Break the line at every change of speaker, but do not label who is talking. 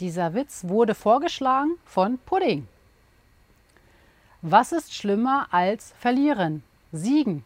Dieser Witz wurde vorgeschlagen von Pudding. Was ist schlimmer als verlieren? Siegen.